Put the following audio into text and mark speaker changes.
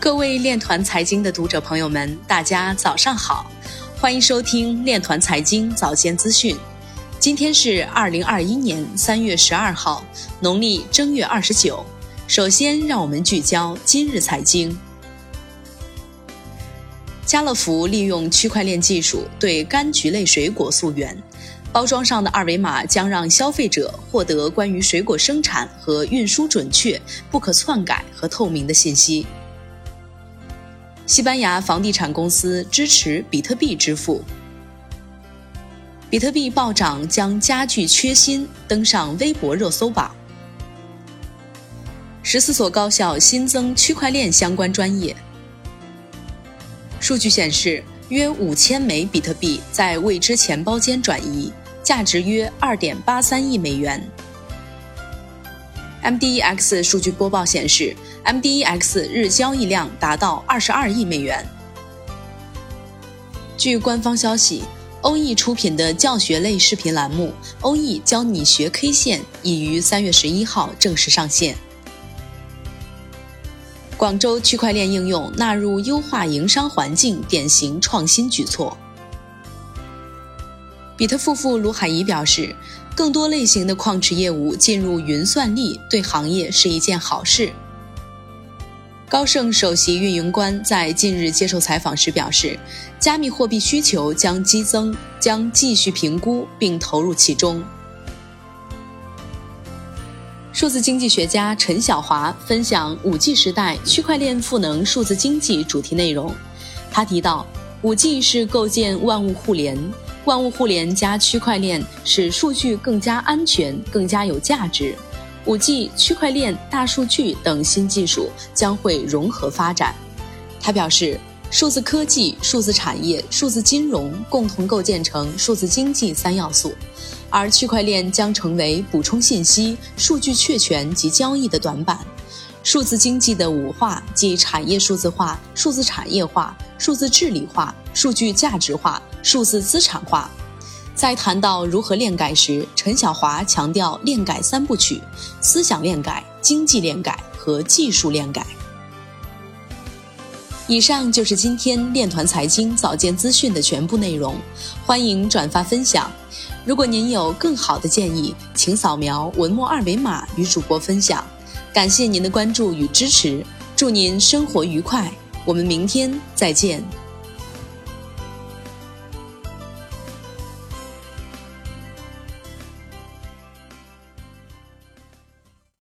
Speaker 1: 各位链团财经的读者朋友们，大家早上好，欢迎收听链团财经早间资讯。今天是二零二一年三月十二号，农历正月二十九。首先，让我们聚焦今日财经。家乐福利用区块链技术对柑橘类水果溯源，包装上的二维码将让消费者获得关于水果生产和运输准确、不可篡改和透明的信息。西班牙房地产公司支持比特币支付，比特币暴涨将加剧缺芯登上微博热搜榜。十四所高校新增区块链相关专业。数据显示，约五千枚比特币在未知钱包间转移，价值约二点八三亿美元。MDEX 数据播报显示，MDEX 日交易量达到二十二亿美元。据官方消息，欧易出品的教学类视频栏目《欧易教你学 K 线》已于三月十一号正式上线。广州区块链应用纳入优化营商环境典型创新举措。比特夫妇卢海怡表示。更多类型的矿池业务进入云算力，对行业是一件好事。高盛首席运营官在近日接受采访时表示，加密货币需求将激增，将继续评估并投入其中。数字经济学家陈晓华分享五 G 时代区块链赋能数字经济主题内容，他提到，五 G 是构建万物互联。万物互联加区块链使数据更加安全、更加有价值。五 G、区块链、大数据等新技术将会融合发展。他表示，数字科技、数字产业、数字金融共同构建成数字经济三要素，而区块链将成为补充信息、数据确权及交易的短板。数字经济的五化，即产业数字化、数字产业化、数字治理化、数据价值化。数字资产化，在谈到如何链改时，陈晓华强调链改三部曲：思想链改、经济链改和技术链改。以上就是今天链团财经早间资讯的全部内容，欢迎转发分享。如果您有更好的建议，请扫描文末二维码与主播分享。感谢您的关注与支持，祝您生活愉快，我们明天再见。